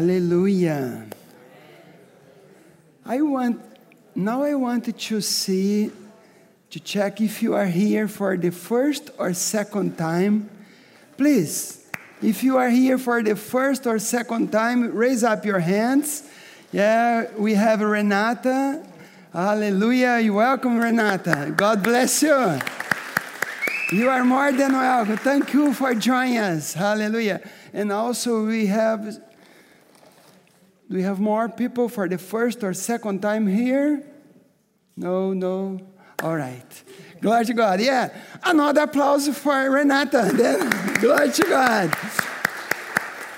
Hallelujah. I want now I want to see to check if you are here for the first or second time. Please, if you are here for the first or second time, raise up your hands. Yeah, we have Renata. Hallelujah. You welcome Renata. God bless you. You are more than welcome. Thank you for joining us. Hallelujah. And also we have do we have more people for the first or second time here? No, no. All right. Glory to God. Yeah. Another applause for Renata. Then, glory to God.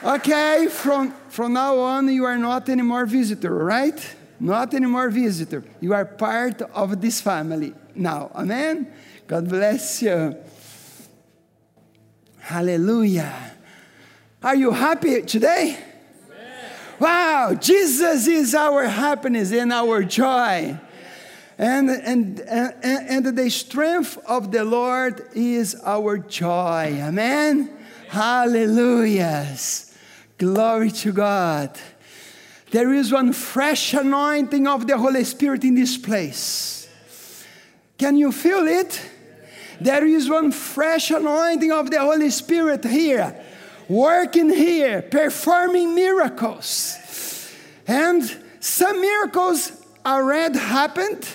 Okay, from, from now on, you are not anymore visitor, right? Not anymore visitor. You are part of this family now. Amen? God bless you. Hallelujah. Are you happy today? Wow, Jesus is our happiness and our joy. And, and, and, and the strength of the Lord is our joy. Amen? Hallelujah. Glory to God. There is one fresh anointing of the Holy Spirit in this place. Can you feel it? There is one fresh anointing of the Holy Spirit here working here, performing miracles. And some miracles already happened,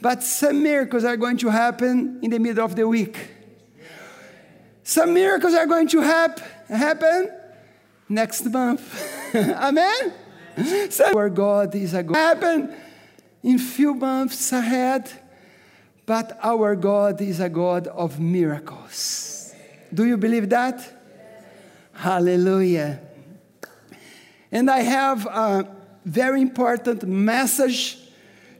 but some miracles are going to happen in the middle of the week. Some miracles are going to hap- happen next month. Amen? So our God is a God. Happen in few months ahead, but our God is a God of miracles. Do you believe that? Hallelujah. And I have a very important message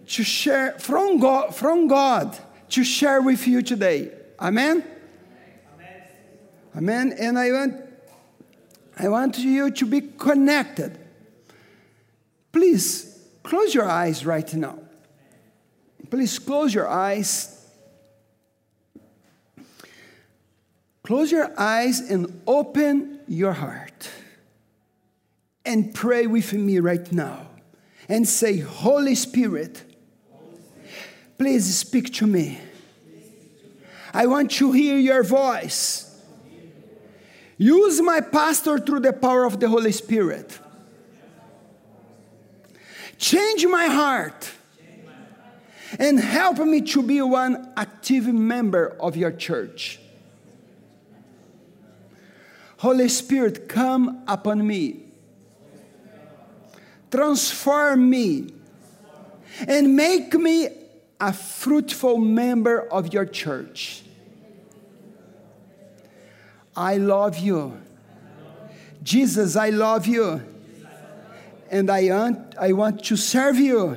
to share from God, from God to share with you today. Amen? Amen. Amen. And I want, I want you to be connected. Please close your eyes right now. Please close your eyes. Close your eyes and open your heart and pray with me right now and say, Holy Spirit, please speak to me. I want to hear your voice. Use my pastor through the power of the Holy Spirit. Change my heart and help me to be one active member of your church. Holy Spirit, come upon me. Transform me and make me a fruitful member of your church. I love you. Jesus, I love you. And I want, I want to serve you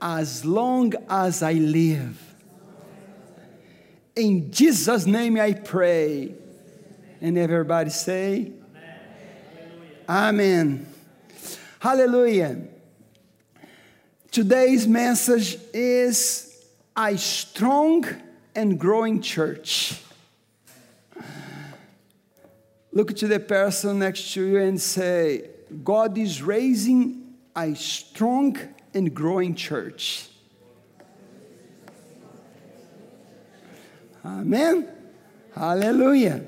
as long as I live. In Jesus' name I pray. And everybody say, Amen. Amen. Hallelujah. Today's message is a strong and growing church. Look to the person next to you and say, God is raising a strong and growing church. Amen. Hallelujah.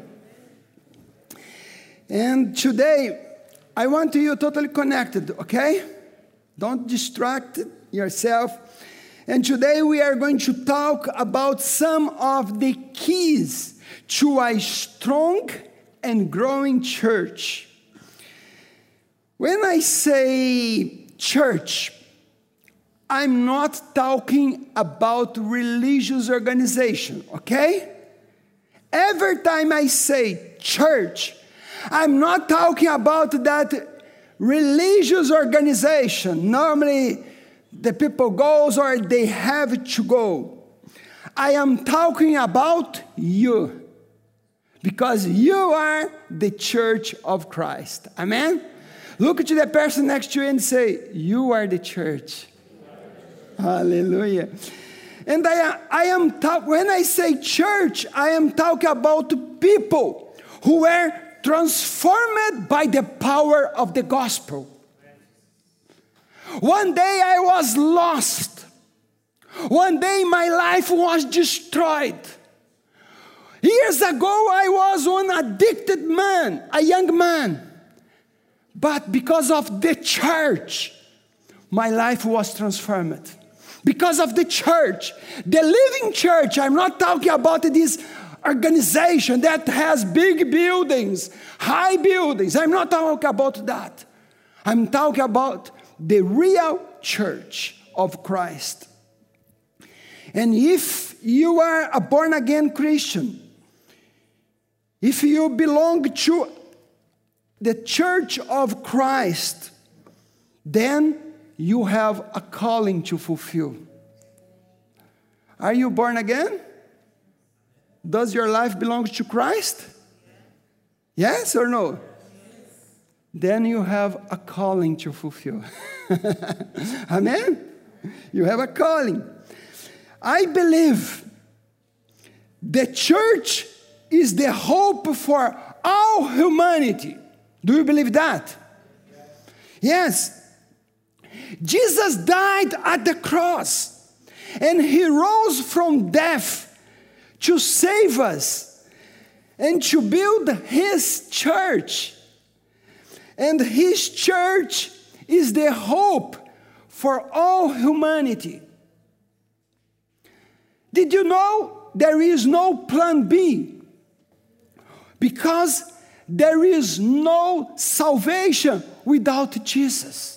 And today, I want you totally connected, okay? Don't distract yourself. And today we are going to talk about some of the keys to a strong and growing church. When I say church, I'm not talking about religious organization, okay? Every time I say church, I'm not talking about that religious organization. Normally, the people goes or they have to go. I am talking about you because you are the church of Christ. Amen. Look to the person next to you and say, "You are the church." Hallelujah. And I, I am talk, when I say church, I am talking about people who were transformed by the power of the gospel. One day I was lost. One day my life was destroyed. Years ago, I was an addicted man, a young man. But because of the church, my life was transformed. Because of the church, the living church, I'm not talking about this organization that has big buildings, high buildings. I'm not talking about that. I'm talking about the real church of Christ. And if you are a born again Christian, if you belong to the church of Christ, then you have a calling to fulfill. Are you born again? Does your life belong to Christ? Yes or no? Then you have a calling to fulfill. Amen? You have a calling. I believe the church is the hope for all humanity. Do you believe that? Yes. Jesus died at the cross and he rose from death to save us and to build his church. And his church is the hope for all humanity. Did you know there is no plan B? Because there is no salvation without Jesus.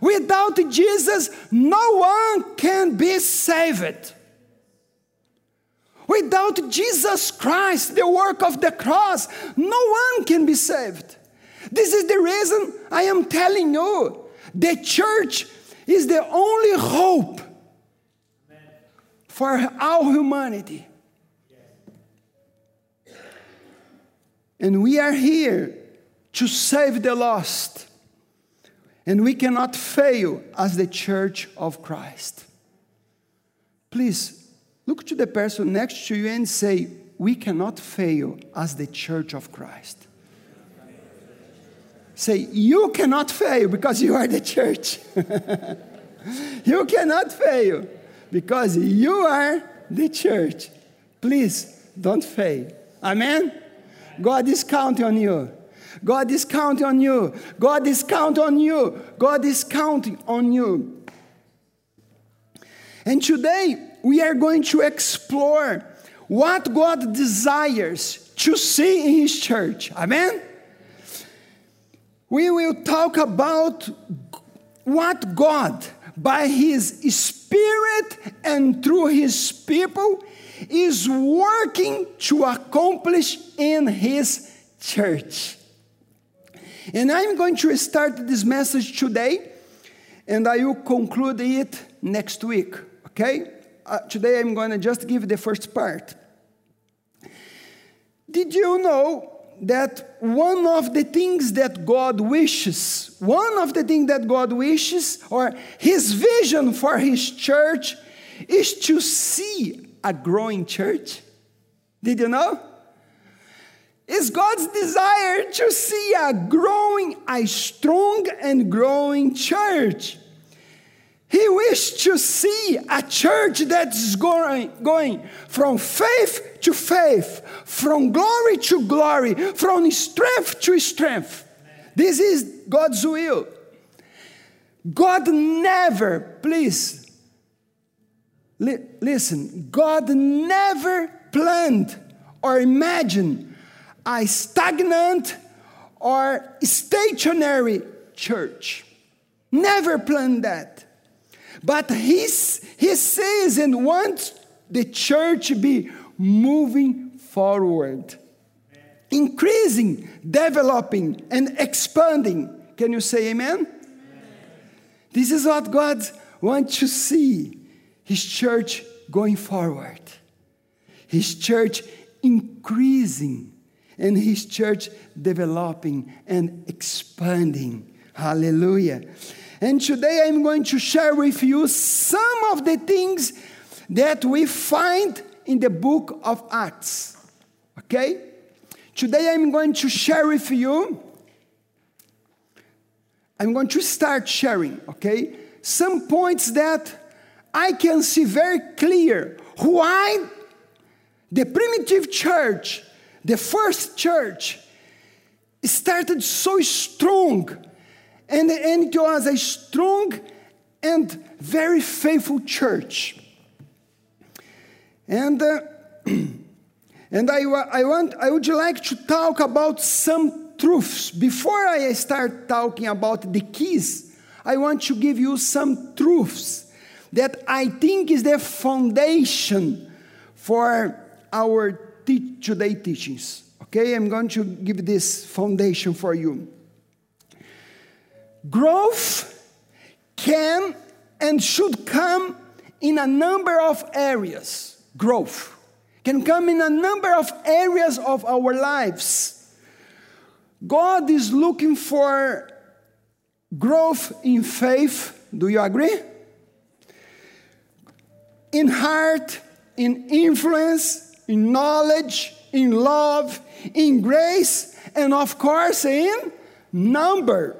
Without Jesus, no one can be saved. Without Jesus Christ, the work of the cross, no one can be saved. This is the reason I am telling you the church is the only hope for all humanity. And we are here to save the lost. And we cannot fail as the church of Christ. Please look to the person next to you and say, We cannot fail as the church of Christ. Say, You cannot fail because you are the church. you cannot fail because you are the church. Please don't fail. Amen? God is counting on you. God is counting on you. God is counting on you. God is counting on you. And today we are going to explore what God desires to see in His church. Amen? We will talk about what God, by His Spirit and through His people, is working to accomplish in His church. And I'm going to start this message today, and I will conclude it next week, okay? Uh, today I'm going to just give the first part. Did you know that one of the things that God wishes, one of the things that God wishes, or His vision for His church, is to see a growing church? Did you know? is God's desire to see a growing, a strong and growing church. He wished to see a church that's going, going from faith to faith, from glory to glory, from strength to strength. This is God's will. God never, please, li- listen, God never planned or imagined a stagnant or stationary church. Never planned that. But he, he says and wants the church to be moving forward, increasing, developing, and expanding. Can you say amen? amen? This is what God wants to see His church going forward, His church increasing and his church developing and expanding. Hallelujah. And today I'm going to share with you some of the things that we find in the book of Acts. Okay? Today I'm going to share with you. I'm going to start sharing, okay? Some points that I can see very clear why the primitive church, the first church, started so strong. And, and it was a strong and very faithful church. And, uh, and I, I, want, I would like to talk about some truths. Before I start talking about the keys, I want to give you some truths that I think is the foundation for our te- today teachings. Okay, I'm going to give this foundation for you. Growth can and should come in a number of areas. Growth can come in a number of areas of our lives. God is looking for growth in faith. Do you agree? In heart, in influence, in knowledge, in love, in grace, and of course in number.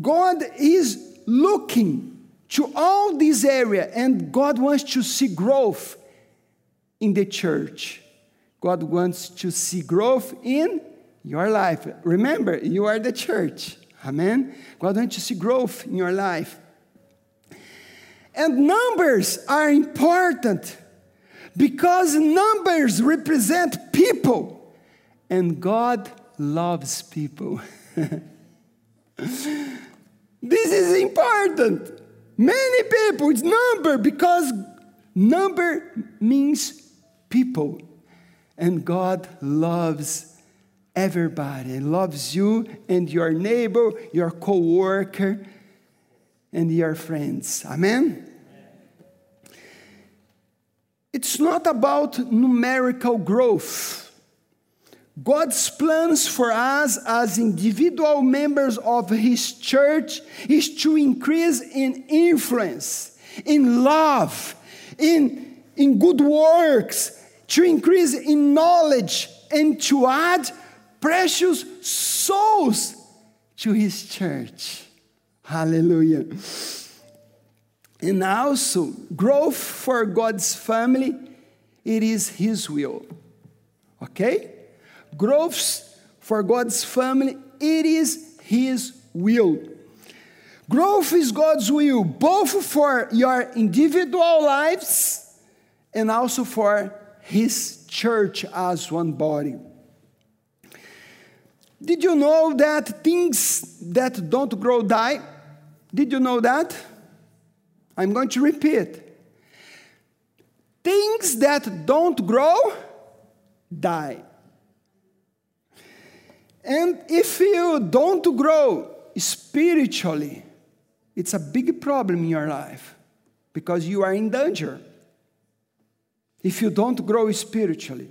God is looking to all this area, and God wants to see growth in the church. God wants to see growth in your life. Remember, you are the church. Amen. God wants to see growth in your life. And numbers are important because numbers represent people, and God loves people. this is important. Many people, it's number because number means people, and God loves everybody. Loves you and your neighbor, your co-worker, and your friends. Amen. It's not about numerical growth. God's plans for us as individual members of His church is to increase in influence, in love, in, in good works, to increase in knowledge, and to add precious souls to His church. Hallelujah and also growth for God's family, it is His will. Okay? Growth for God's family, it is His will. Growth is God's will, both for your individual lives and also for His church as one body. Did you know that things that don't grow die? Did you know that? I'm going to repeat. Things that don't grow die. And if you don't grow spiritually, it's a big problem in your life because you are in danger if you don't grow spiritually.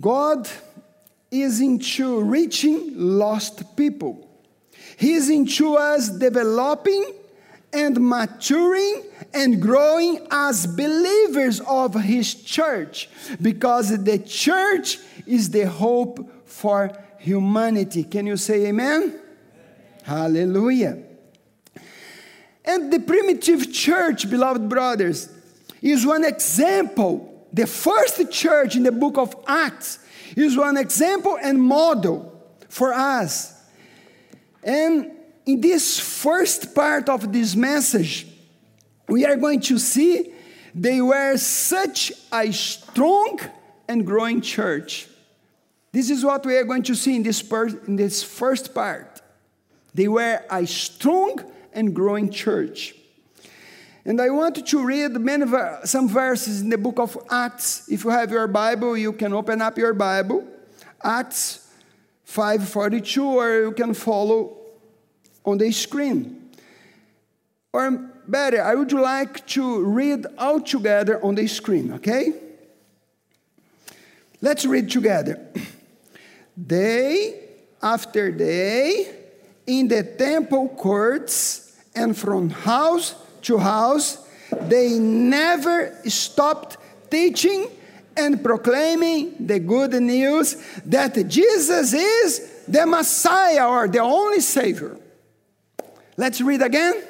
God is into reaching lost people. He's into us developing and maturing and growing as believers of his church because the church is the hope for humanity. Can you say amen? amen? Hallelujah. And the primitive church, beloved brothers, is one example. The first church in the book of Acts is one example and model for us. And in this first part of this message, we are going to see they were such a strong and growing church. This is what we are going to see in this, in this first part. They were a strong and growing church. And I want to read many, some verses in the book of Acts. If you have your Bible, you can open up your Bible. Acts 5:42, or you can follow on the screen. Or better, I would like to read all together on the screen, okay? Let's read together. Day after day, in the temple courts and from house to house, they never stopped teaching and proclaiming the good news that Jesus is the Messiah or the only Savior. Let's read again.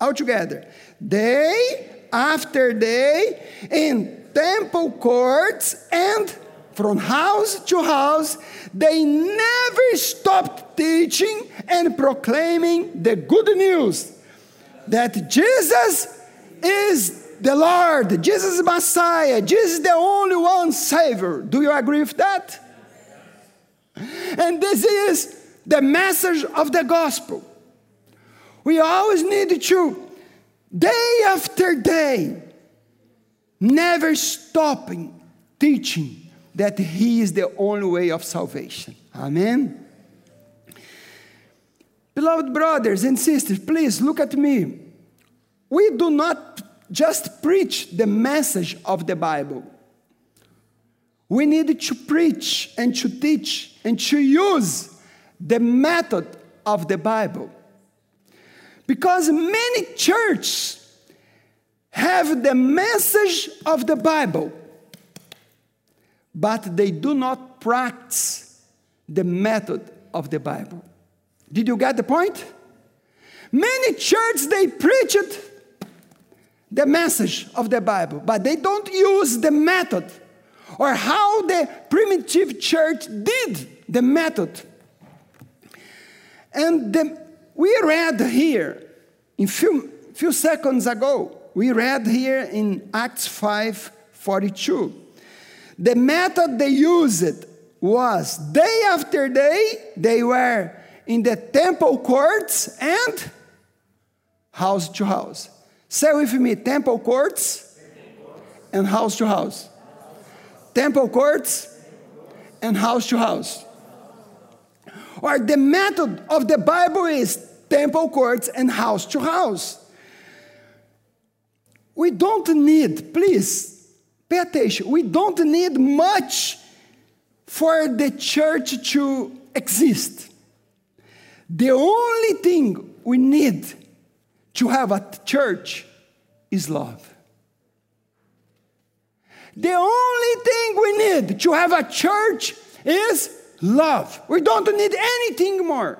All together. Day after day in temple courts and from house to house, they never stopped teaching and proclaiming the good news that Jesus is the Lord, Jesus is Messiah, Jesus is the only one Savior. Do you agree with that? And this is the message of the gospel. We always need to, day after day, never stopping teaching that He is the only way of salvation. Amen. Beloved brothers and sisters, please look at me. We do not just preach the message of the Bible. We need to preach and to teach and to use the method of the Bible. Because many churches have the message of the Bible, but they do not practice the method of the Bible. Did you get the point? Many churches they preach it the message of the Bible, but they don't use the method or how the primitive church did the method. And the, we read here, in few, few seconds ago, we read here in Acts 5 42. The method they used was day after day, they were in the temple courts and house to house. Say with me temple courts and house to house. Temple courts and house to house. Or the method of the Bible is temple courts and house to house. We don't need, please pay attention, we don't need much for the church to exist. The only thing we need to have a church is love. The only thing we need to have a church is love. We don't need anything more.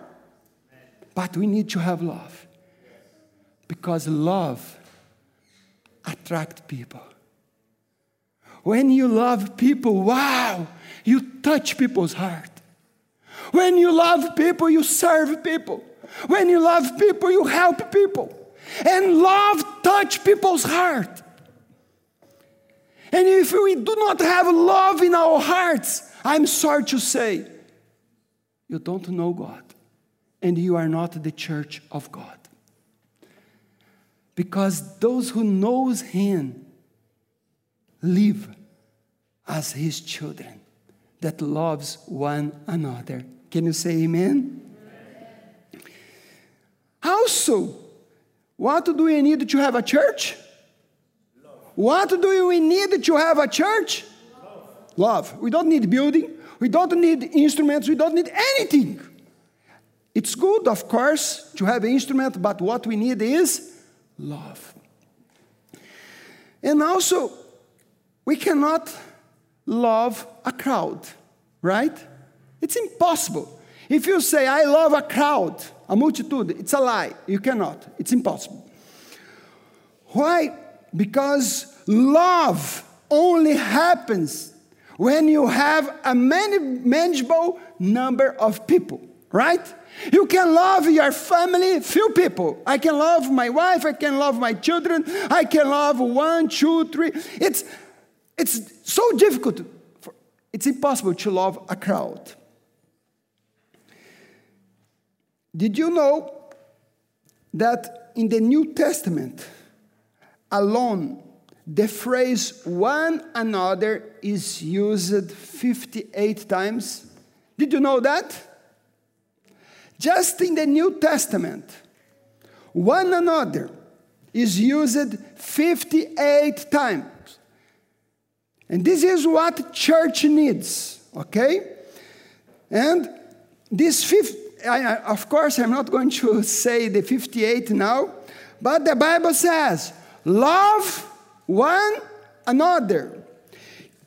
But we need to have love. Because love attracts people. When you love people, wow, you touch people's heart. When you love people, you serve people. When you love people, you help people. And love touch people's heart. And if we do not have love in our hearts, I'm sorry to say, you don't know God. And you are not the church of God. Because those who knows him live as his children that loves one another. Can you say amen? amen. Also, what do we need to have a church? Love. What do we need to have a church? Love. Love. We don't need building. We don't need instruments. We don't need anything. It's good, of course, to have an instrument, but what we need is love. And also, we cannot love a crowd, right? It's impossible. If you say, I love a crowd, a multitude, it's a lie. You cannot. It's impossible. Why? Because love only happens when you have a manageable number of people, right? You can love your family, few people. I can love my wife, I can love my children, I can love one, two, three. It's, it's so difficult, for, it's impossible to love a crowd. Did you know that in the New Testament alone, the phrase one another is used 58 times? Did you know that? Just in the New Testament, one another is used 58 times. And this is what church needs, okay? And this fifth I, of course, I'm not going to say the 58 now, but the Bible says, love one another.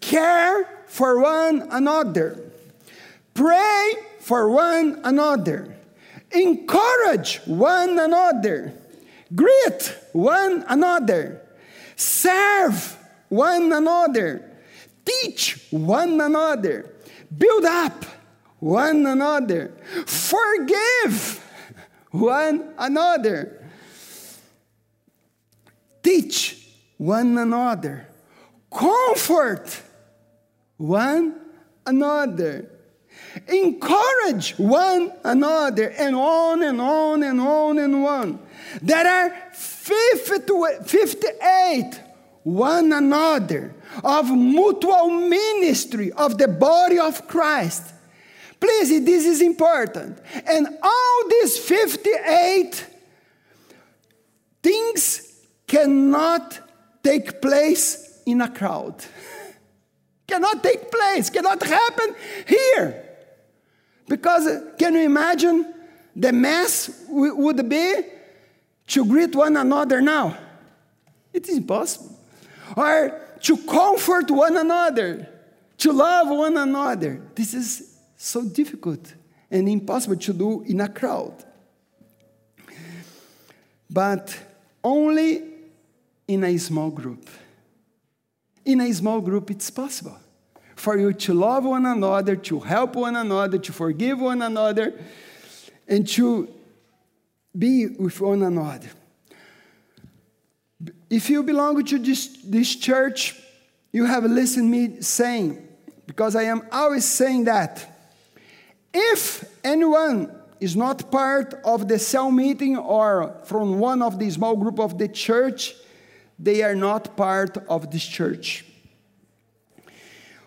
care for one another, pray for one another, encourage one another, greet one another, serve one another, teach one another, build up one another, forgive one another, teach one another, comfort one another, encourage one another, and on and on and on and on. There are 58 one another of mutual ministry of the body of Christ. Please, this is important. And all these 58 things cannot take place in a crowd. cannot take place, cannot happen here. Because can you imagine the mess would be to greet one another now? It is impossible. Or to comfort one another, to love one another. This is so difficult and impossible to do in a crowd. But only in a small group. In a small group, it's possible for you to love one another, to help one another, to forgive one another, and to be with one another. If you belong to this, this church, you have listened me saying, because I am always saying that if anyone is not part of the cell meeting or from one of the small group of the church, they are not part of this church.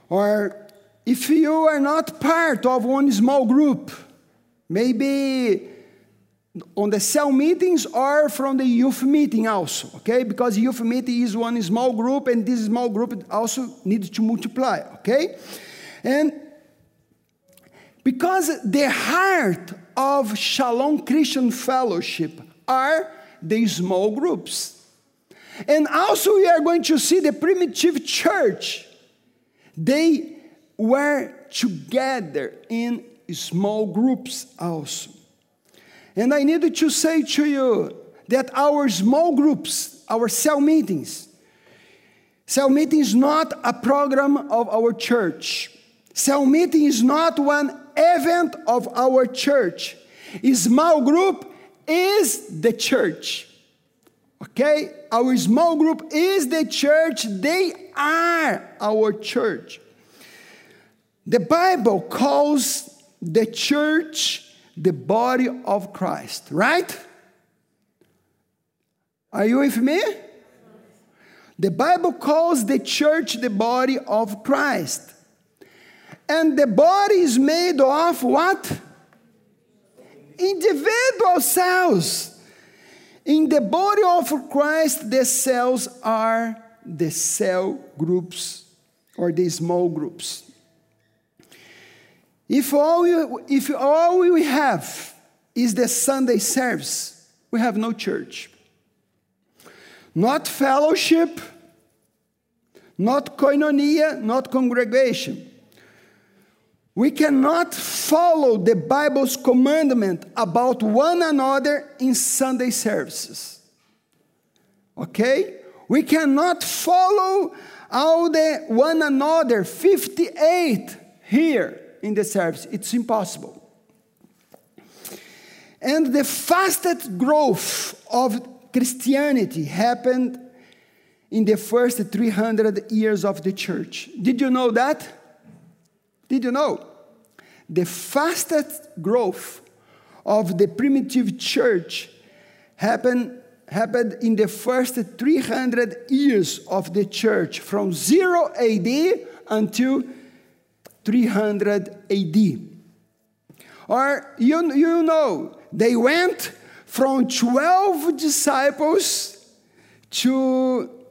Or if you are not part of one small group, maybe on the cell meetings or from the youth meeting also, okay? Because youth meeting is one small group and this small group also needs to multiply, okay? And because the heart of Shalom Christian Fellowship are the small groups. And also, we are going to see the primitive church. They were together in small groups also. And I needed to say to you that our small groups, our cell meetings, cell meeting is not a program of our church. Cell meeting is not one event of our church. A small group is the church. Okay? Our small group is the church. They are our church. The Bible calls the church the body of Christ, right? Are you with me? The Bible calls the church the body of Christ. And the body is made of what? Individual cells. In the body of Christ, the cells are the cell groups or the small groups. If all we, if all we have is the Sunday service, we have no church. Not fellowship, not koinonia, not congregation. We cannot follow the Bible's commandment about one another in Sunday services. Okay? We cannot follow all the one another 58 here in the service. It's impossible. And the fastest growth of Christianity happened in the first 300 years of the church. Did you know that? Did you know? The fastest growth of the primitive church happened, happened in the first 300 years of the church, from 0 AD until 300 AD. Or you, you know, they went from 12 disciples to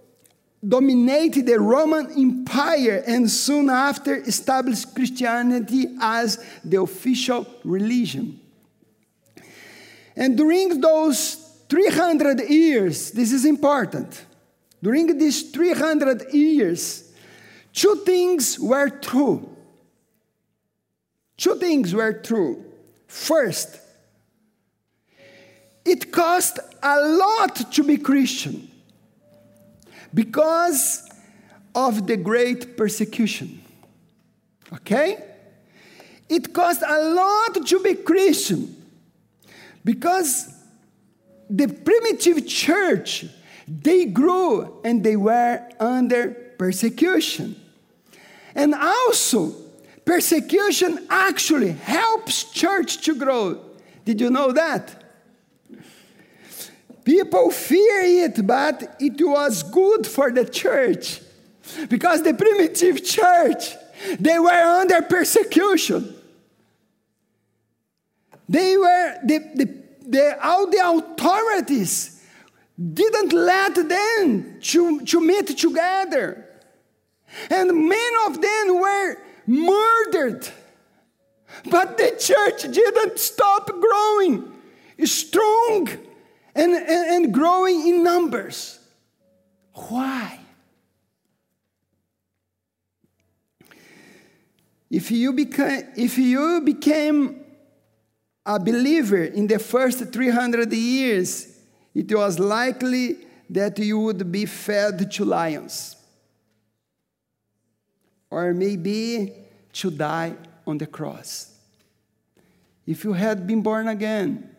dominated the Roman Empire and soon after established Christianity as the official religion. And during those 300 years, this is important, during these 300 years, two things were true. Two things were true. First, it cost a lot to be Christian because of the great persecution. Okay? It cost a lot to be Christian because the primitive church they grew and they were under persecution. And also, persecution actually helps church to grow. Did you know that? People fear it, but it was good for the church because the primitive church they were under persecution. They were the, the, the all the authorities didn't let them to, to meet together. And many of them were murdered. But the church didn't stop growing, strong and, and, and growing in numbers. Why? If you, became, if you became a believer in the first 300 years, it was likely that you would be fed to lions. Or maybe to die on the cross. If you had been born again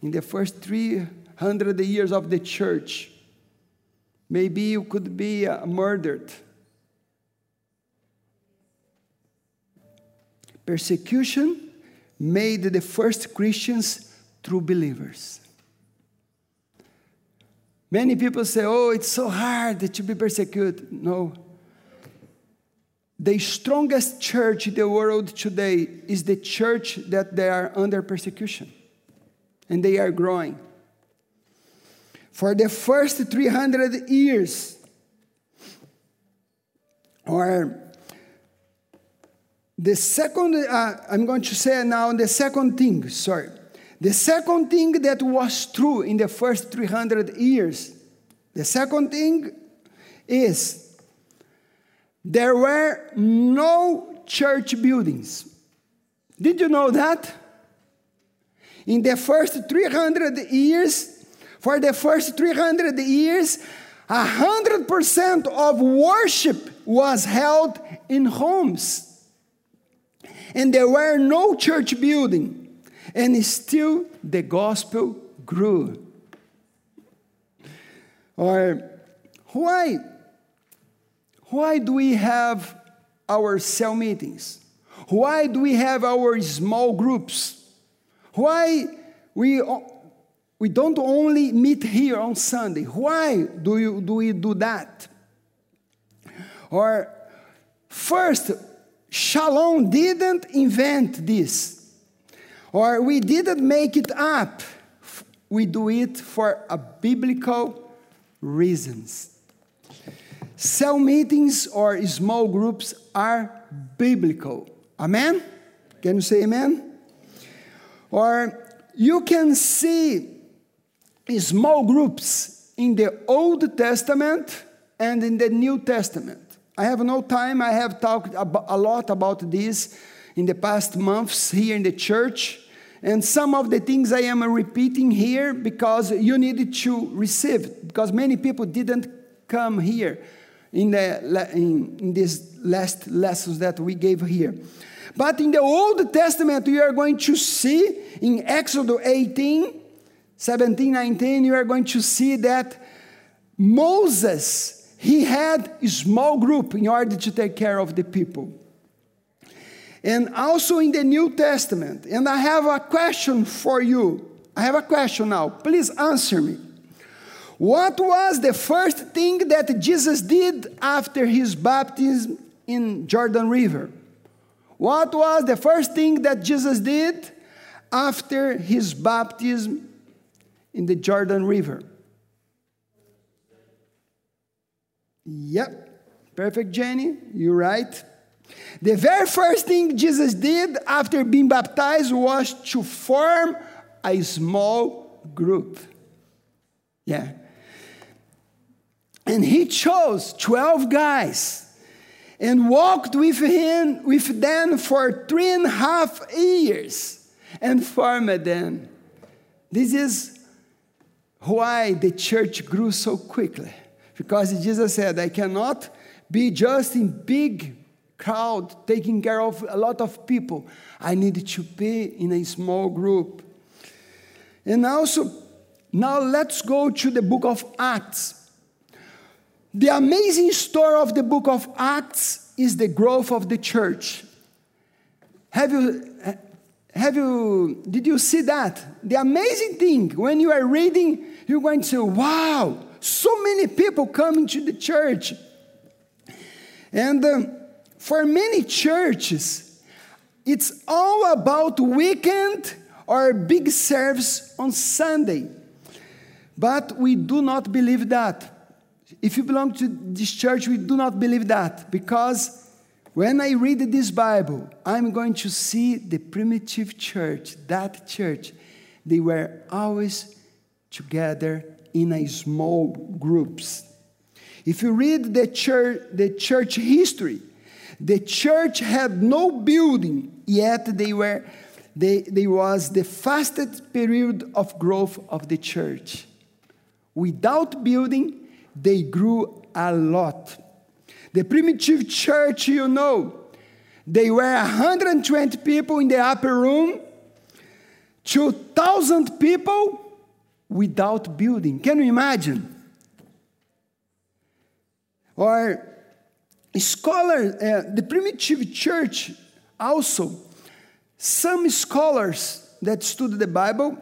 in the first 300 years of the church, maybe you could be uh, murdered Persecution made the first Christians true believers. Many people say, oh, it's so hard to be persecuted. No. The strongest church in the world today is the church that they are under persecution and they are growing. For the first 300 years, or the second, uh, I'm going to say now the second thing, sorry. The second thing that was true in the first 300 years, the second thing is there were no church buildings. Did you know that? In the first 300 years, for the first 300 years, 100% of worship was held in homes and there were no church building, and still the gospel grew. Or why? Why do we have our cell meetings? Why do we have our small groups? Why we, we don't only meet here on Sunday? Why do, you, do we do that? Or first, Shalom didn't invent this, or we didn't make it up. We do it for a biblical reasons. Cell meetings or small groups are biblical. Amen? Can you say amen? Or you can see small groups in the Old Testament and in the New Testament. I have no time. I have talked a lot about this in the past months here in the church. And some of the things I am repeating here because you needed to receive, because many people didn't come here in, the, in, in these last lessons that we gave here. But in the Old Testament, you are going to see in Exodus 18, 17, 19, you are going to see that Moses he had a small group in order to take care of the people. And also in the New Testament, and I have a question for you. I have a question now. Please answer me. What was the first thing that Jesus did after his baptism in Jordan River? What was the first thing that Jesus did after his baptism in the Jordan River? Yep, perfect, Jenny. You're right. The very first thing Jesus did after being baptized was to form a small group. Yeah. And he chose 12 guys. and walked with him with them for three and a half years and farmed them. This is why the church grew so quickly. Because Jesus said, I cannot be just in big crowd taking care of a lot of people. I need to be in a small group. And also, now let's go to the book of Acts. The amazing story of the book of Acts is the growth of the church. Have you, have you, did you see that? The amazing thing, when you are reading, you're going to say, wow, so many people coming to the church. And uh, for many churches, it's all about weekend or big service on Sunday. But we do not believe that. If you belong to this church, we do not believe that because when I read this Bible, I'm going to see the primitive church, that church. They were always together in a small groups. If you read the church, the church history, the church had no building, yet they were they, they was the fastest period of growth of the church. Without building, they grew a lot. The primitive church, you know, they were 120 people in the upper room, 2,000 people without building. Can you imagine? Or scholars, uh, the primitive church also, some scholars that study the Bible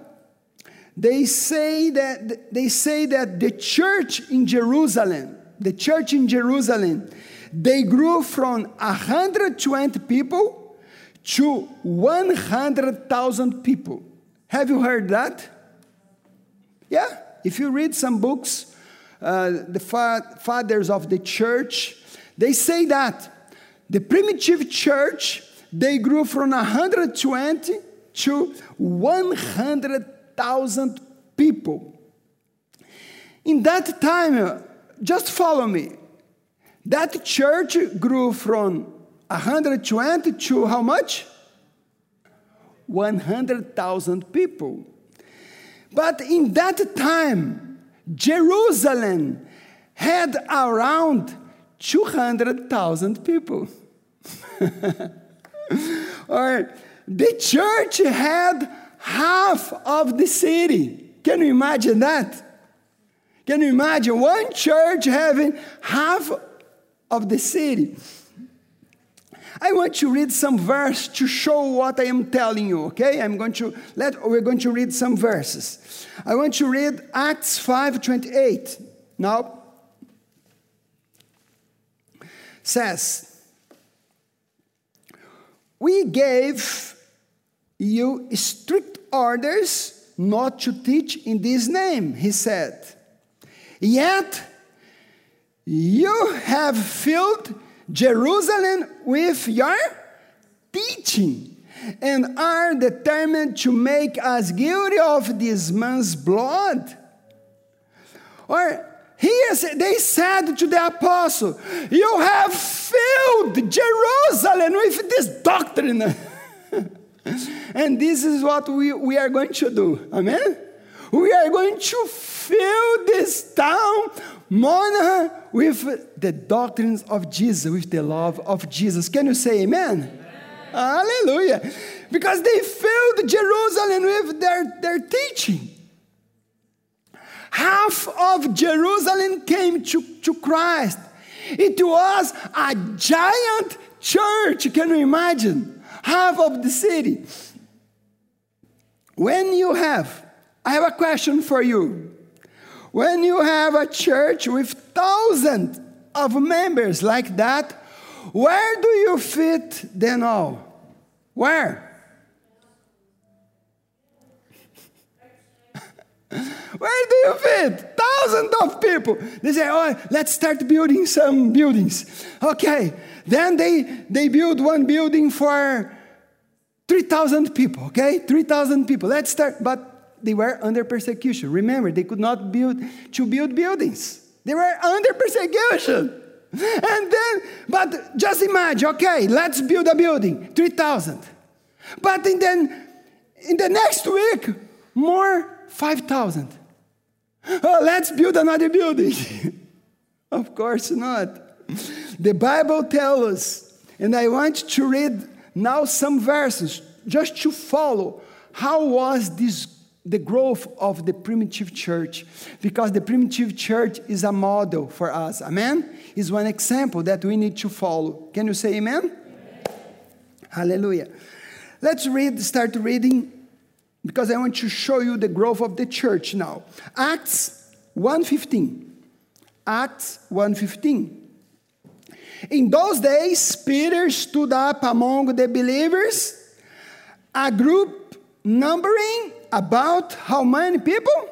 they say that they say that the church in Jerusalem, the church in Jerusalem, they grew from 120 people to 100,000 people. Have you heard that? Yeah, if you read some books, uh, the fa- fathers of the church, they say that the primitive church they grew from 120 to 100 thousand people. In that time, just follow me. That church grew from 120 to how much? 100,000 people. But in that time, Jerusalem had around 200,000 people. or the church had half of the city. Can you imagine that? Can you imagine one church having half of the city? I want to read some verse to show what I am telling you, okay? I'm going to let we're going to read some verses. I want to read Acts 5:28. Now says we gave you strict orders not to teach in this name, he said. Yet you have filled Jerusalem with your teaching and are determined to make us guilty of this man's blood. Or here they said to the apostle, You have filled Jerusalem with this doctrine. And this is what we, we are going to do. Amen? We are going to fill this town, Mona, with the doctrines of Jesus, with the love of Jesus. Can you say amen? amen. Hallelujah. Because they filled Jerusalem with their, their teaching. Half of Jerusalem came to, to Christ. It was a giant church. Can you imagine? Half of the city. When you have, I have a question for you. When you have a church with thousands of members like that, where do you fit them all? Where? Where do you fit? Thousands of people. They say, oh, let's start building some buildings. Okay, then they, they build one building for 3,000 people, okay? 3,000 people. Let's start. But they were under persecution. Remember, they could not build to build buildings. They were under persecution. And then, but just imagine, okay, let's build a building, 3,000. But in then in the next week, more 5,000. Oh, let's build another building. of course not. The Bible tells us, and I want to read now some verses just to follow. How was this the growth of the primitive church? Because the primitive church is a model for us. Amen? Is one example that we need to follow. Can you say amen, amen. hallelujah. Let's read start reading because i want to show you the growth of the church now. Acts 1.15 acts 1.15 in those days peter stood up among the believers a group numbering about how many people?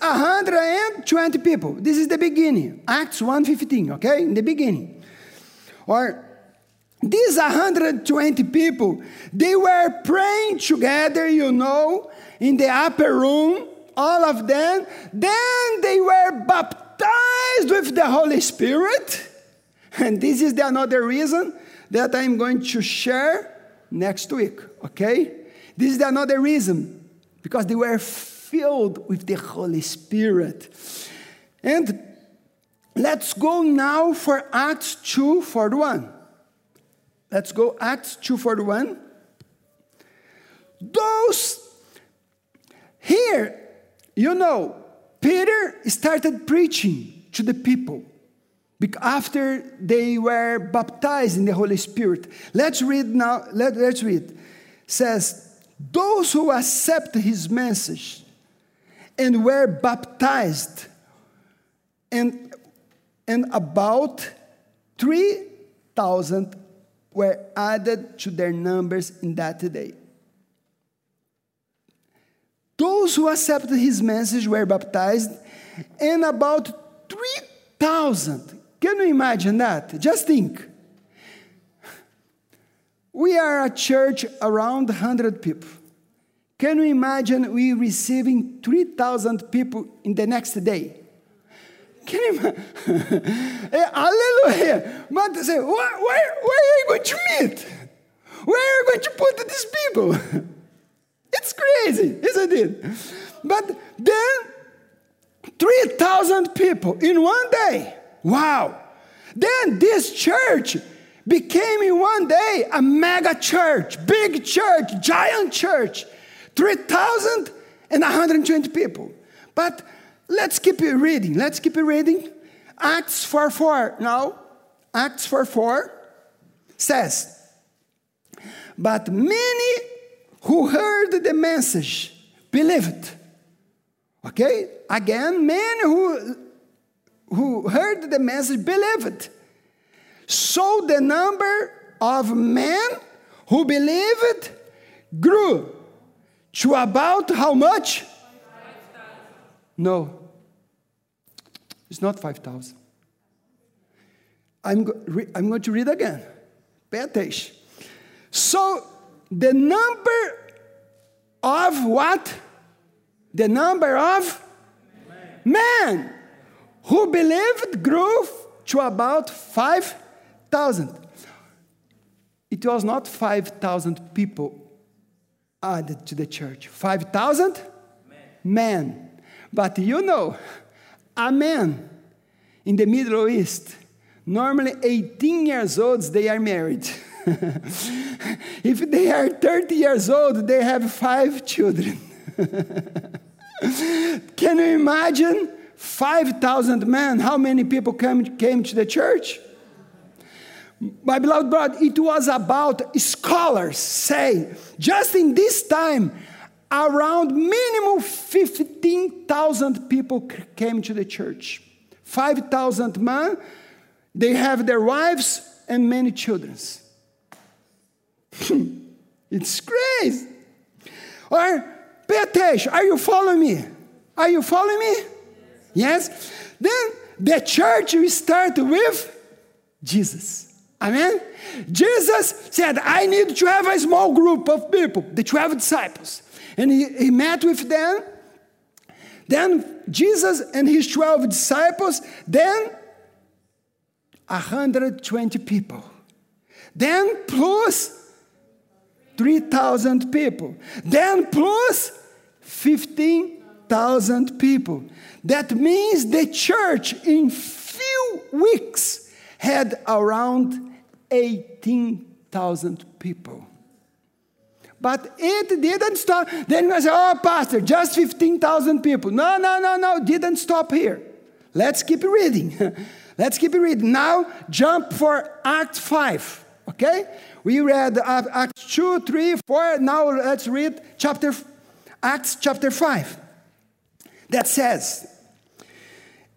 120 people. This is the beginning. Acts 1:15, okay? In the beginning. Or these 120 people, they were praying together, you know, in the upper room, all of them. Then they were baptized with the Holy Spirit. And this is the another reason that I'm going to share next week, okay? This is the another reason because they were filled with the Holy Spirit. And let's go now for Acts 2 41. Let's go Acts 2 41. Those here, you know, Peter started preaching to the people after they were baptized in the Holy Spirit. Let's read now. Let, let's read. It says, those who accept his message and were baptized, and, and about 3,000 were added to their numbers in that day. Those who accepted his message were baptized, and about 3,000. Can you imagine that? Just think. We are a church around 100 people. Can you imagine we receiving 3,000 people in the next day? Can you imagine? Eh, hallelujah. But say, where, where, where are you going to meet? Where are you going to put these people? it's crazy, isn't it? But then, 3,000 people in one day. Wow. Then this church became in one day a mega church, big church, giant church, 3,120 people. But let's keep it reading. Let's keep it reading. Acts 4 4 now. Acts 4 4 says, But many who heard the message believed. Okay? Again, many who, who heard the message believed. So the number of men who believed grew to about how much? No, it's not 5,000. I'm, go- I'm going to read again. Pay attention. So the number of what? The number of men who believed grew to about 5,000. It was not 5,000 people added to the church, 5,000 men. But you know, a man in the Middle East, normally 18 years old, they are married. if they are 30 years old, they have five children. Can you imagine 5,000 men? How many people came, came to the church? My beloved brother, it was about scholars say, just in this time, around minimum 15,000 people came to the church. 5,000 men, they have their wives and many children. it's crazy. Or pay attention. Are you following me? Are you following me? Yes. Then the church will start with Jesus. Amen? Jesus said, I need to have a small group of people, the 12 disciples. And he, he met with them. Then Jesus and his 12 disciples, then 120 people. Then plus 3,000 people. Then plus 15,000 people. That means the church in few weeks had around 18,000 people. But it didn't stop. Then you say, oh, Pastor, just 15,000 people. No, no, no, no, didn't stop here. Let's keep reading. Let's keep reading. Now, jump for Act 5. Okay? We read Acts 2, 3, 4. Now, let's read chapter, Acts chapter 5. That says,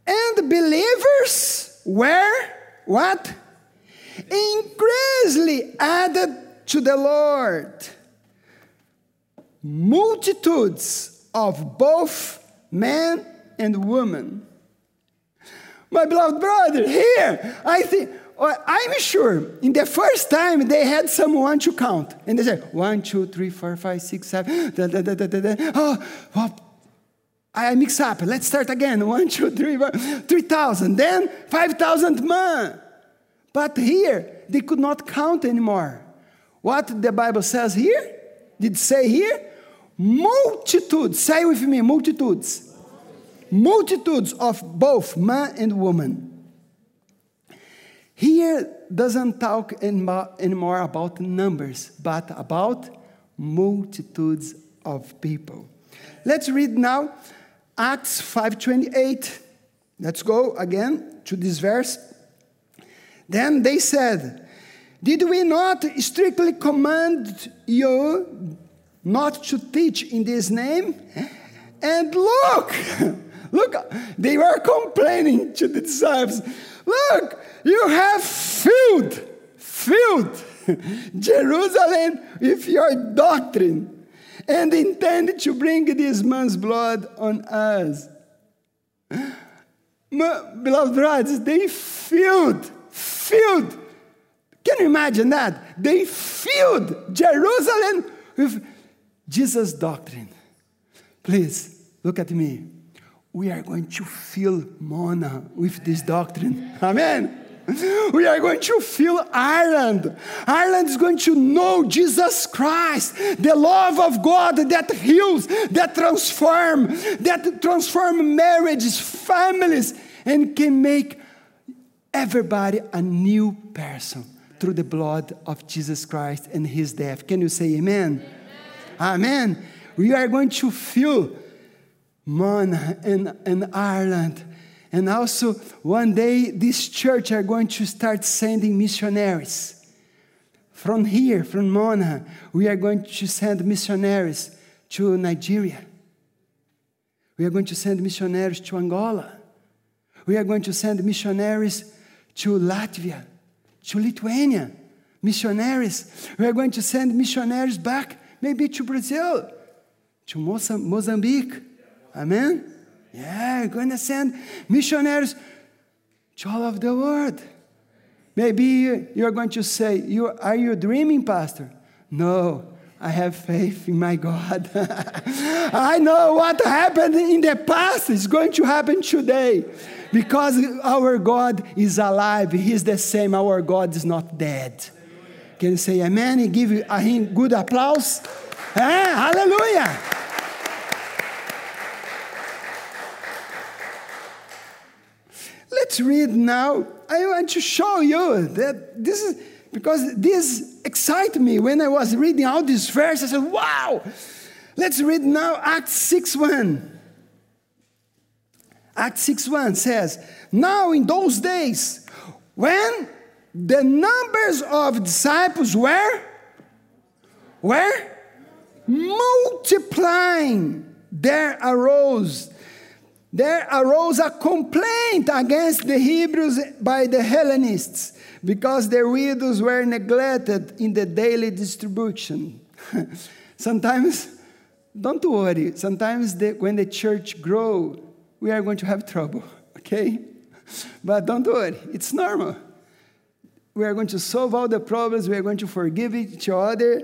and believers were what? Increasingly added to the Lord multitudes of both men and women. My beloved brother, here, I think, I'm sure in the first time they had someone to count. And they said, one, two, three, four, five, six, seven, da, da, da, da, da, da. Oh, well, I mix up. Let's start again. One, two, three, four, 3,000. Then 5,000 man. But here, they could not count anymore. What the Bible says here? Did say here? multitudes, say with me, multitudes. Multitudes of both man and woman. Here doesn't talk anymore about numbers, but about multitudes of people. Let's read now Acts 5:28. Let's go again to this verse. Then they said, Did we not strictly command you not to teach in this name. And look, look, they were complaining to the disciples. Look, you have filled, filled Jerusalem with your doctrine and intend to bring this man's blood on us. My beloved brothers, they filled, filled. Can you imagine that? They filled Jerusalem with Jesus' doctrine. Please look at me. We are going to fill Mona with this doctrine. Amen. We are going to fill Ireland. Ireland is going to know Jesus Christ, the love of God that heals, that transforms, that transform marriages, families, and can make everybody a new person through the blood of Jesus Christ and his death. Can you say amen? amen. Amen. We are going to fill Mona and, in Ireland. And also, one day, this church are going to start sending missionaries. From here, from Mona, we are going to send missionaries to Nigeria. We are going to send missionaries to Angola. We are going to send missionaries to Latvia, to Lithuania. Missionaries. We are going to send missionaries back maybe to Brazil, to Mozambique. Amen? Yeah, you're going to send missionaries to all of the world. Maybe you're going to say, you, Are you dreaming, Pastor? No, I have faith in my God. I know what happened in the past is going to happen today because our God is alive. He's the same. Our God is not dead. Can you say amen and give him a good applause? Eh? Hallelujah. Let's read now. I want to show you that this is because this excited me when I was reading all these verses. I said, wow. Let's read now Acts 6 1. Acts 6 1 says, Now in those days, when the numbers of disciples were were multiplying there arose there arose a complaint against the Hebrews by the Hellenists because their widows were neglected in the daily distribution. sometimes, don't worry, sometimes the, when the church grow, we are going to have trouble, okay? But don't worry, it's normal we are going to solve all the problems, we are going to forgive each other.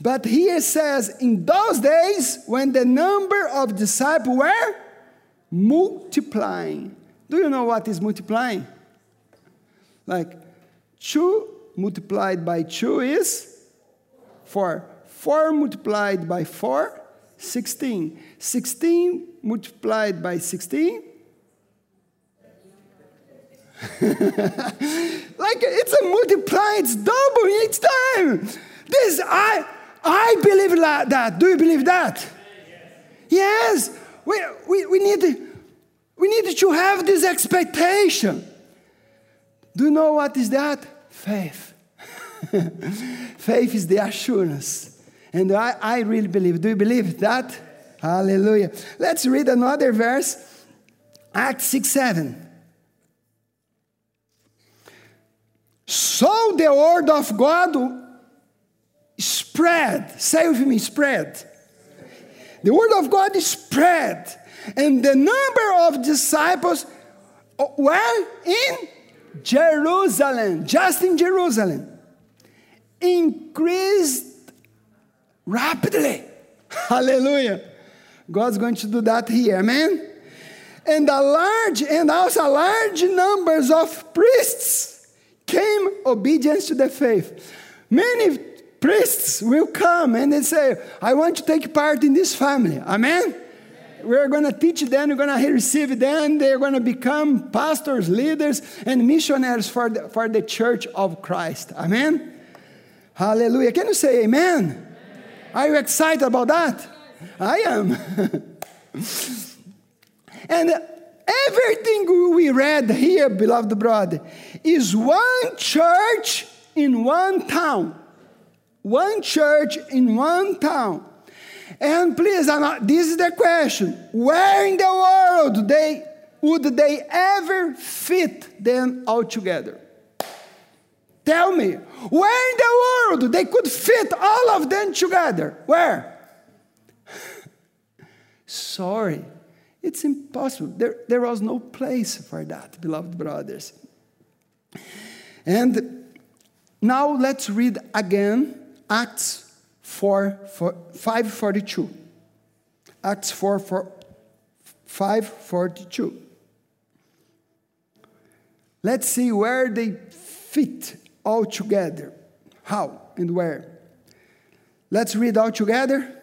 But here says, in those days, when the number of disciples were multiplying. Do you know what is multiplying? Like 2 multiplied by 2 is 4. 4 multiplied by 4, 16. 16 multiplied by 16. like it's a multiply, it's double each time. This I I believe that. Do you believe that? Yes. We, we, we need we need to have this expectation. Do you know what is that? Faith. Faith is the assurance. And I, I really believe. Do you believe that? Hallelujah. Let's read another verse. Acts 6 7. So the word of God spread. Say with me, spread. The word of God spread and the number of disciples uh, were in Jerusalem, just in Jerusalem, increased rapidly. Hallelujah. God's going to do that here, amen? And a large and also large numbers of priests came obedience to the faith. Many priests will come and they say, I want to take part in this family. Amen? we're going to teach them, we're going to receive them, they're going to become pastors, leaders, and missionaries for the, for the church of Christ. Amen? Hallelujah. Can you say amen? amen. Are you excited about that? I am. and everything we read here, beloved brother, is one church in one town. One church in one town. And please, not, this is the question where in the world they, would they ever fit them all together? Tell me, where in the world they could fit all of them together? Where? Sorry, it's impossible. There, there was no place for that, beloved brothers. And now let's read again Acts 4, 4 542. Acts 4, 4 542. Let's see where they fit all together. How and where? Let's read all together.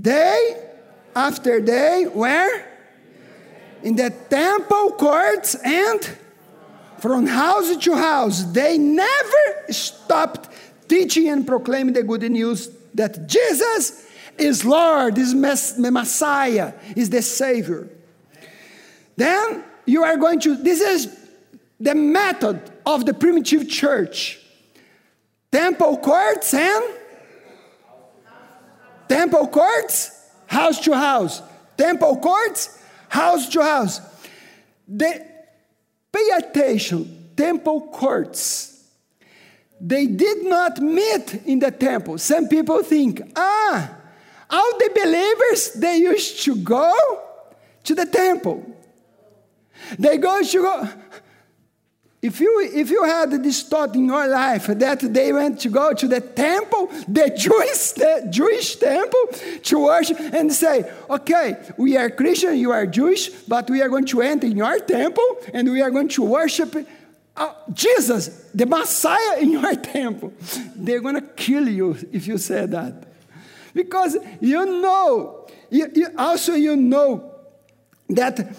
Day after day, where? In the temple courts and from house to house. They never stopped teaching and proclaiming the good news that Jesus is Lord, is Messiah, is the Savior. Then you are going to, this is the method of the primitive church temple courts and temple courts, house to house, temple courts, house to house. The, pay attention, temple courts they did not meet in the temple. Some people think, ah, all the believers, they used to go to the temple. They go to go. If you, if you had this thought in your life that they went to go to the temple, the Jewish, the Jewish temple, to worship and say, okay, we are Christian, you are Jewish, but we are going to enter in your temple and we are going to worship uh, Jesus, the Messiah in your temple, they're going to kill you if you say that. Because you know, you, you also you know that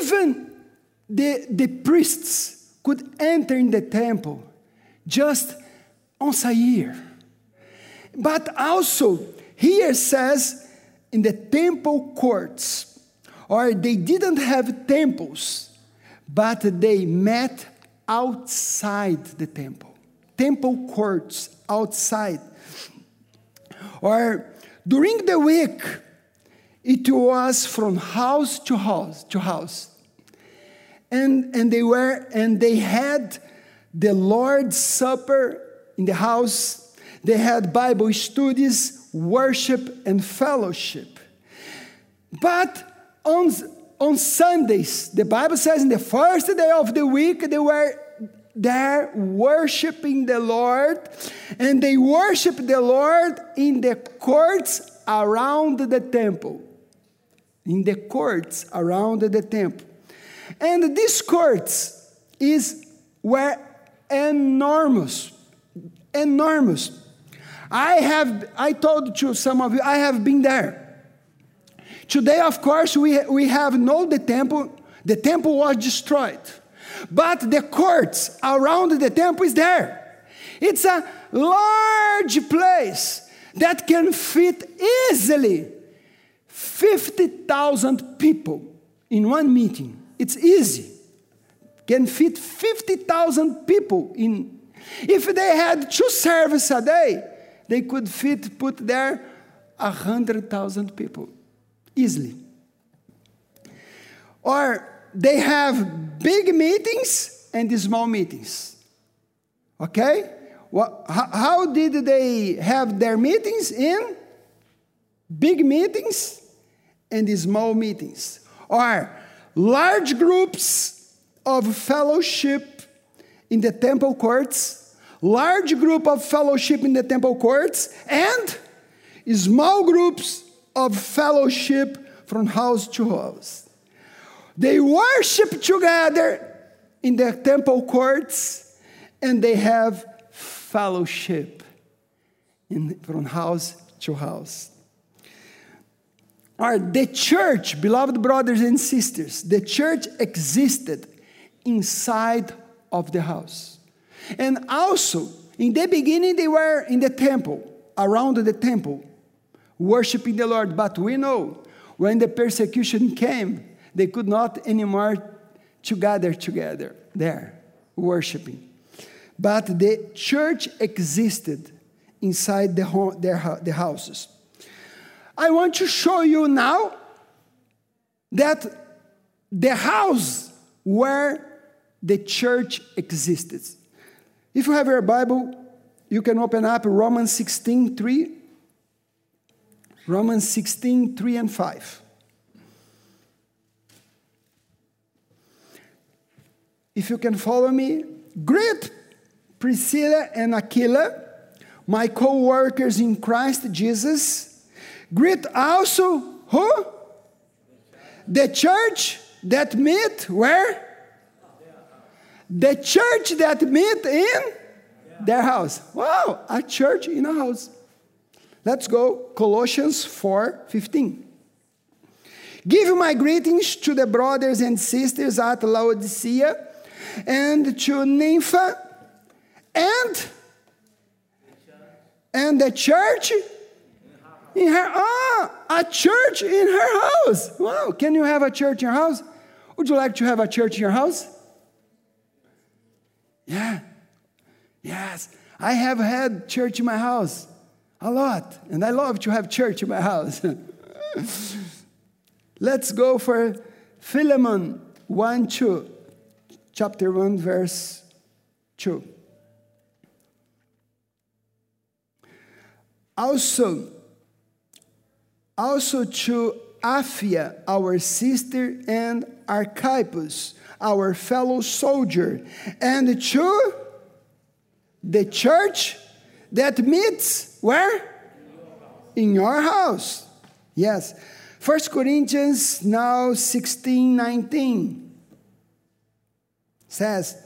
even the, the priests could enter in the temple just once a year. But also, here says in the temple courts, or they didn't have temples but they met outside the temple, temple courts outside. Or during the week, it was from house to house to house. And, and they were and they had the Lord's Supper in the house. They had Bible studies, worship, and fellowship. But on on Sundays, the Bible says in the first day of the week, they were there worshiping the Lord, and they worshiped the Lord in the courts around the temple. In the courts around the temple. And these courts, is were enormous, enormous. I have, I told to some of you, I have been there. Today, of course, we, we have no the temple. The temple was destroyed. But the courts around the temple is there. It's a large place that can fit easily 50,000 people in one meeting. It's easy. Can fit 50,000 people in. If they had two services a day, they could fit, put there 100,000 people easily. Or they have big meetings and small meetings. Okay? How did they have their meetings? In big meetings and small meetings. Or large groups of fellowship in the temple courts, large group of fellowship in the temple courts, and small groups of fellowship from house to house. They worship together in the temple courts and they have fellowship in, from house to house. Or the church, beloved brothers and sisters, the church existed inside of the house. And also, in the beginning, they were in the temple, around the temple, worshiping the Lord. But we know when the persecution came, they could not anymore to gather together there, worshiping. But the church existed inside the, their, the houses. I want to show you now that the house where the church existed. If you have your Bible, you can open up Romans 16 3. Romans 16 3 and 5. If you can follow me, greet Priscilla and Aquila, my co workers in Christ Jesus. Greet also who? The church that meet where? The church that meet in their house. Wow, a church in a house. Let's go. Colossians 4 15. Give my greetings to the brothers and sisters at Laodicea and to Nympha and and the church in her ah a church in her house. Wow, can you have a church in your house? Would you like to have a church in your house? Yeah. Yes. I have had church in my house a lot, and I love to have church in my house. Let's go for Philemon 1 2 chapter 1, verse 2. Also, also to Apphia, our sister, and Archippus, our fellow soldier, and to the church that meets where? In your house. Yes. First Corinthians now 16, 19 says,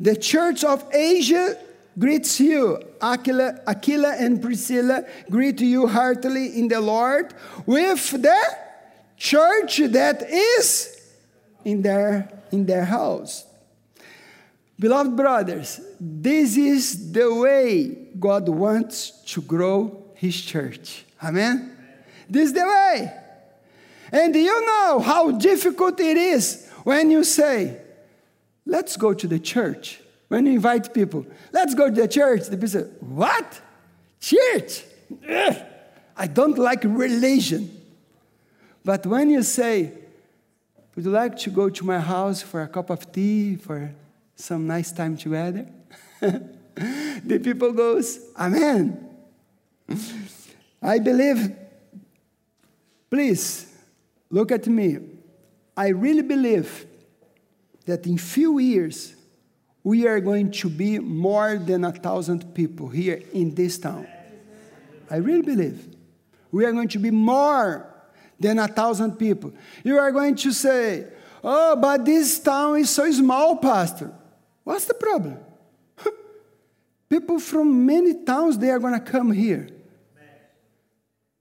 The church of Asia greets you. Aquila, Aquila and Priscilla greet you heartily in the Lord with the church that is in their, in their house. Beloved brothers, this is the way God wants to grow His church. Amen? This is the way. And you know how difficult it is when you say, let's go to the church. When you invite people, let's go to the church, the people say, What? Church? Ugh, I don't like religion. But when you say, Would you like to go to my house for a cup of tea, for some nice time together? the people goes, Amen. I believe, please look at me. I really believe that in few years we are going to be more than a thousand people here in this town. I really believe. We are going to be more than a thousand people. You are going to say, Oh, but this town is so small, Pastor. What's the problem? People from many towns, they are going to come here.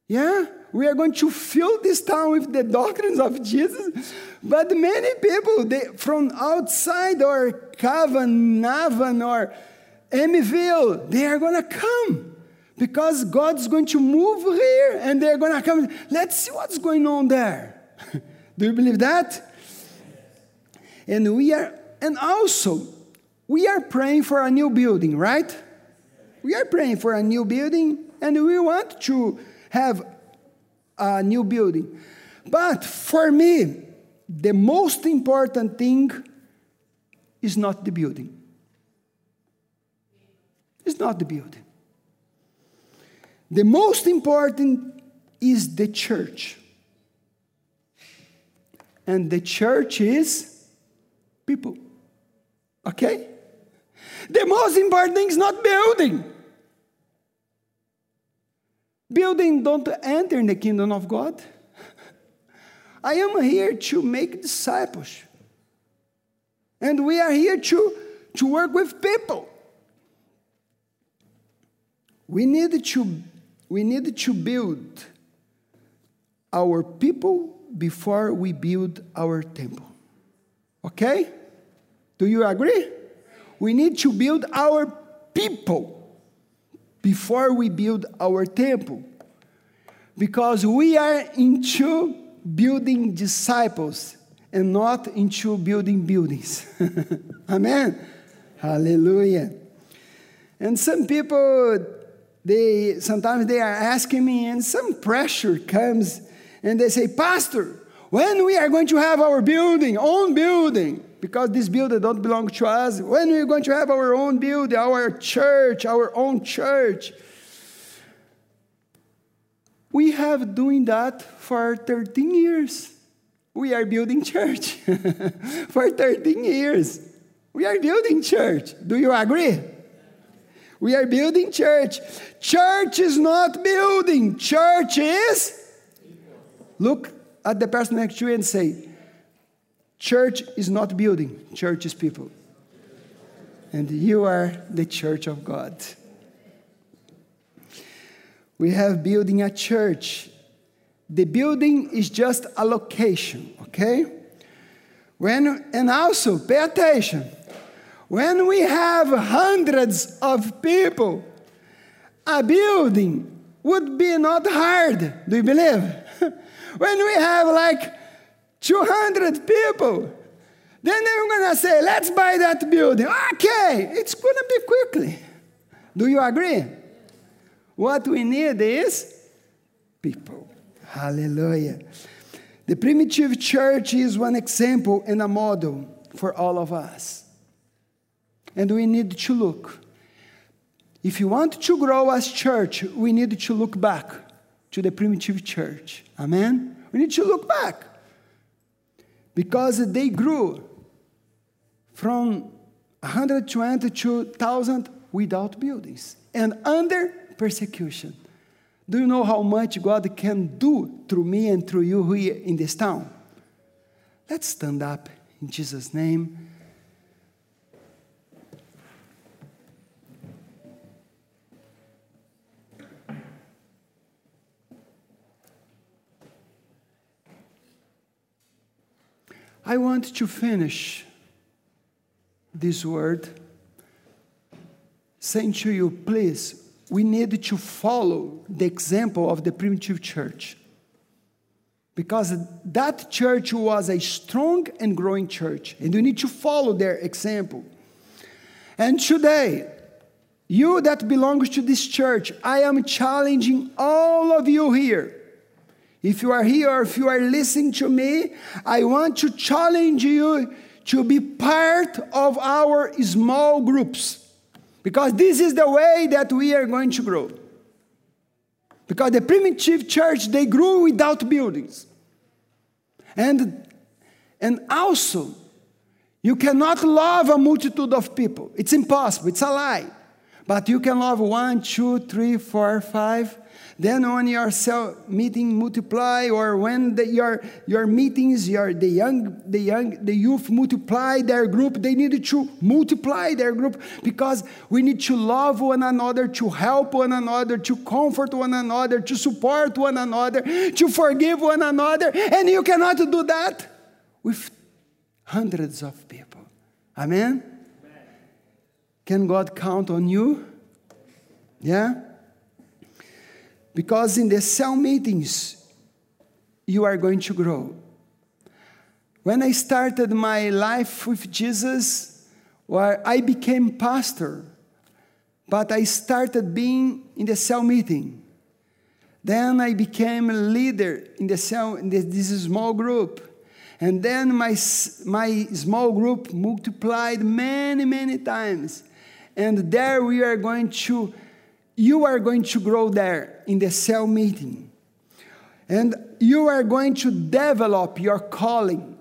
Yeah? We are going to fill this town with the doctrines of Jesus. But many people they, from outside or Cavan, Navan, or Emyvale, they are going to come because God's going to move here and they're going to come. Let's see what's going on there. Do you believe that? And we are, and also, we are praying for a new building, right? We are praying for a new building and we want to have a new building. But for me, the most important thing is not the building. It's not the building. The most important is the church. And the church is people. Okay? The most important thing is not building. Building don't enter in the kingdom of God. I am here to make disciples. And we are here to, to work with people. We need to, we need to build our people before we build our temple. Okay? Do you agree? We need to build our people before we build our temple. Because we are into building disciples and not into building buildings. Amen. Hallelujah. And some people they sometimes they are asking me and some pressure comes and they say, "Pastor, when we are going to have our building, own building?" Because this building don't belong to us. When are we going to have our own building, our church, our own church? We have doing that for 13 years. We are building church for 13 years. We are building church. Do you agree? We are building church. Church is not building. Church is look at the person next to you and say, Church is not building, church is people. And you are the church of God. We have building a church. The building is just a location, okay? When, and also, pay attention. When we have hundreds of people, a building would be not hard, do you believe? when we have like 200 people, then they're gonna say, let's buy that building. Okay, it's gonna be quickly. Do you agree? What we need is people. Hallelujah. The primitive church is one example and a model for all of us. And we need to look. If you want to grow as church, we need to look back to the primitive church. Amen? We need to look back. Because they grew from 122,000 without buildings and under persecution. Do you know how much God can do through me and through you here in this town? Let's stand up in Jesus' name. I want to finish this word saying to you, please we need to follow the example of the primitive church. Because that church was a strong and growing church, and we need to follow their example. And today, you that belongs to this church, I am challenging all of you here. If you are here or if you are listening to me, I want to challenge you to be part of our small groups. Because this is the way that we are going to grow. Because the primitive church, they grew without buildings. And, and also, you cannot love a multitude of people. It's impossible, it's a lie. But you can love one, two, three, four, five. Then when your cell meeting multiply, or when the, your your meetings, your the young the young the youth multiply their group, they need to multiply their group because we need to love one another, to help one another, to comfort one another, to support one another, to forgive one another, and you cannot do that with hundreds of people. Amen. Amen. Can God count on you? Yeah. Because in the cell meetings, you are going to grow. When I started my life with Jesus, where I became pastor, but I started being in the cell meeting. Then I became a leader in the cell in this small group. And then my, my small group multiplied many, many times. And there we are going to you are going to grow there in the cell meeting. And you are going to develop your calling.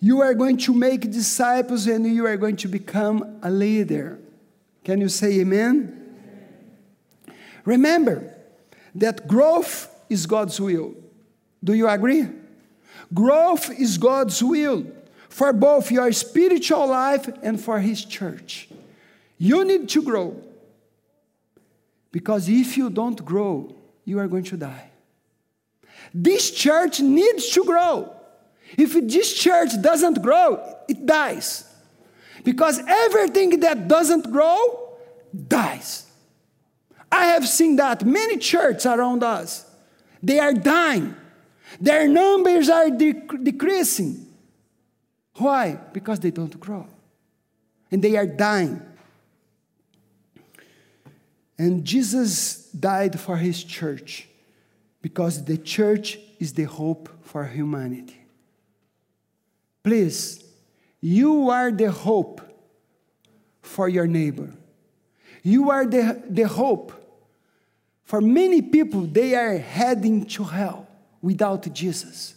You are going to make disciples and you are going to become a leader. Can you say amen? amen? Remember that growth is God's will. Do you agree? Growth is God's will for both your spiritual life and for His church. You need to grow. Because if you don't grow, you are going to die. This church needs to grow. If this church doesn't grow, it dies. Because everything that doesn't grow dies. I have seen that many churches around us, they are dying. Their numbers are dec- decreasing. Why? Because they don't grow. And they are dying. And Jesus died for his church because the church is the hope for humanity. Please, you are the hope for your neighbor. You are the, the hope. For many people, they are heading to hell without Jesus.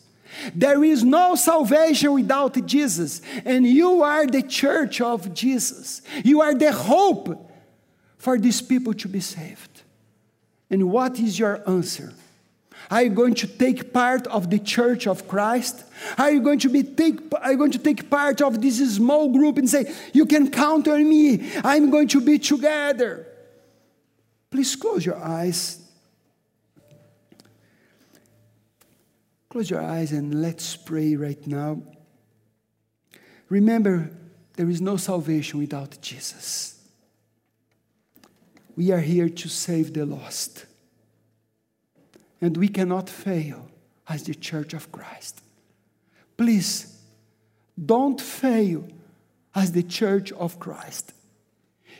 There is no salvation without Jesus, and you are the church of Jesus. You are the hope for these people to be saved. And what is your answer? Are you going to take part of the church of Christ? Are you going to be take are you going to take part of this small group and say, You can count on me, I'm going to be together? Please close your eyes. Close your eyes and let's pray right now. Remember, there is no salvation without Jesus. We are here to save the lost. And we cannot fail as the church of Christ. Please, don't fail as the church of Christ.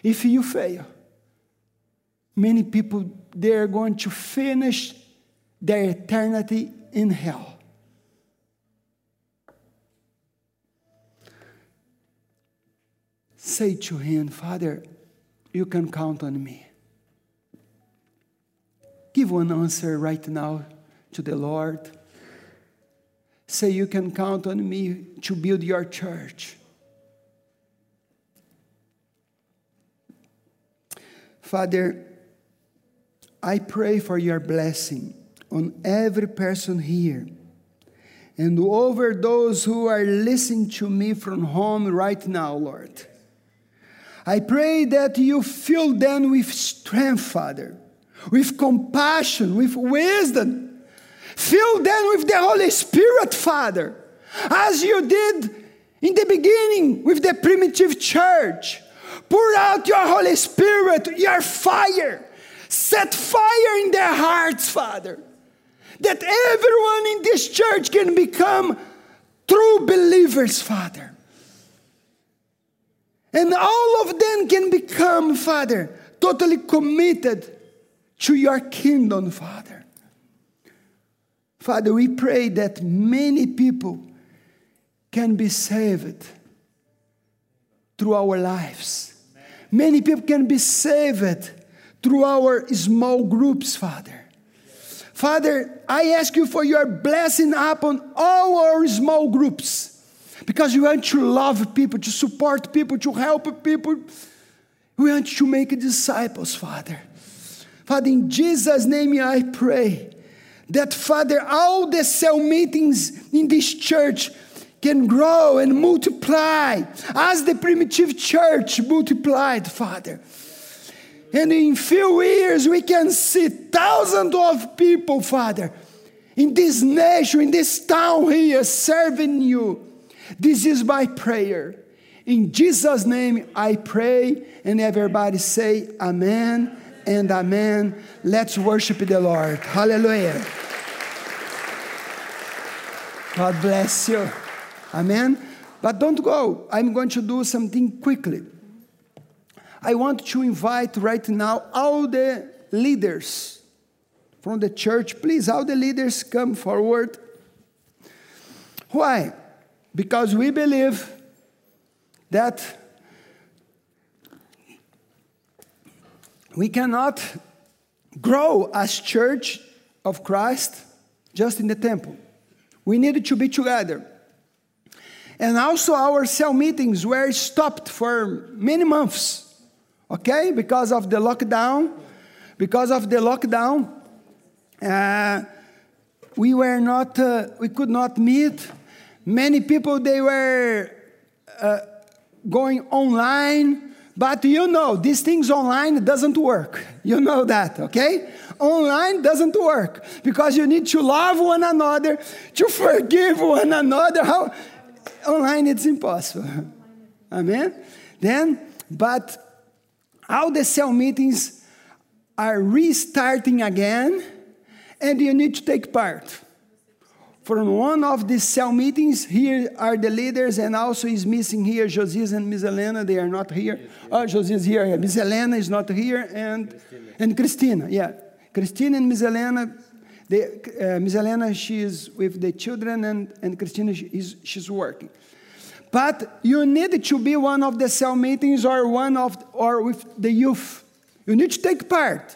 If you fail, many people they are going to finish their eternity in hell. Say to him, Father, you can count on me. Give one answer right now to the Lord. Say, You can count on me to build your church. Father, I pray for your blessing on every person here and over those who are listening to me from home right now, Lord. I pray that you fill them with strength, Father, with compassion, with wisdom. Fill them with the Holy Spirit, Father, as you did in the beginning with the primitive church. Pour out your Holy Spirit, your fire. Set fire in their hearts, Father, that everyone in this church can become true believers, Father. And all of them can become, Father, totally committed to your kingdom, Father. Father, we pray that many people can be saved through our lives. Many people can be saved through our small groups, Father. Father, I ask you for your blessing upon all our small groups because we want to love people, to support people, to help people. We want to make disciples, Father. Father, in Jesus' name I pray that, Father, all the cell meetings in this church can grow and multiply as the primitive church multiplied, Father. And in few years, we can see thousands of people, Father, in this nation, in this town here, serving you. This is my prayer. In Jesus' name, I pray, and everybody say, Amen and Amen. Let's worship the Lord. Hallelujah. God bless you. Amen. But don't go. I'm going to do something quickly. I want to invite right now all the leaders from the church. Please, all the leaders come forward. Why? Because we believe that we cannot grow as church of Christ just in the temple. We needed to be together. And also, our cell meetings were stopped for many months, okay, because of the lockdown. Because of the lockdown, uh, we were not, uh, we could not meet. Many people they were uh, going online, but you know, these things online doesn't work. You know that, okay? online doesn't work because you need to love one another, to forgive one another. How online it's impossible. Amen. Then, but all the cell meetings are restarting again, and you need to take part. From one of these cell meetings, here are the leaders, and also is missing here Josias and Miss Elena. They are not here. Oh, Josias here. Yeah. Miss Elena is not here, and and Christina. Yeah. Christina and Miss Elena, they, uh, Miss Elena, she is with the children, and, and Christina, she is, she's working. But you need to be one of the cell meetings or one of, or with the youth. You need to take part.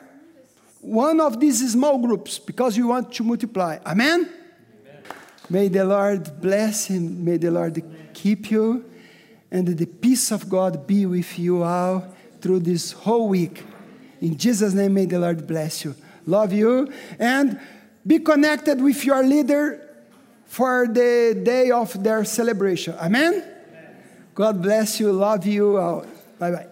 One of these small groups because you want to multiply. Amen? May the Lord bless and may the Lord keep you and the peace of God be with you all through this whole week. In Jesus' name, may the Lord bless you. Love you. And be connected with your leader for the day of their celebration. Amen? Amen. God bless you. Love you. All. Bye bye.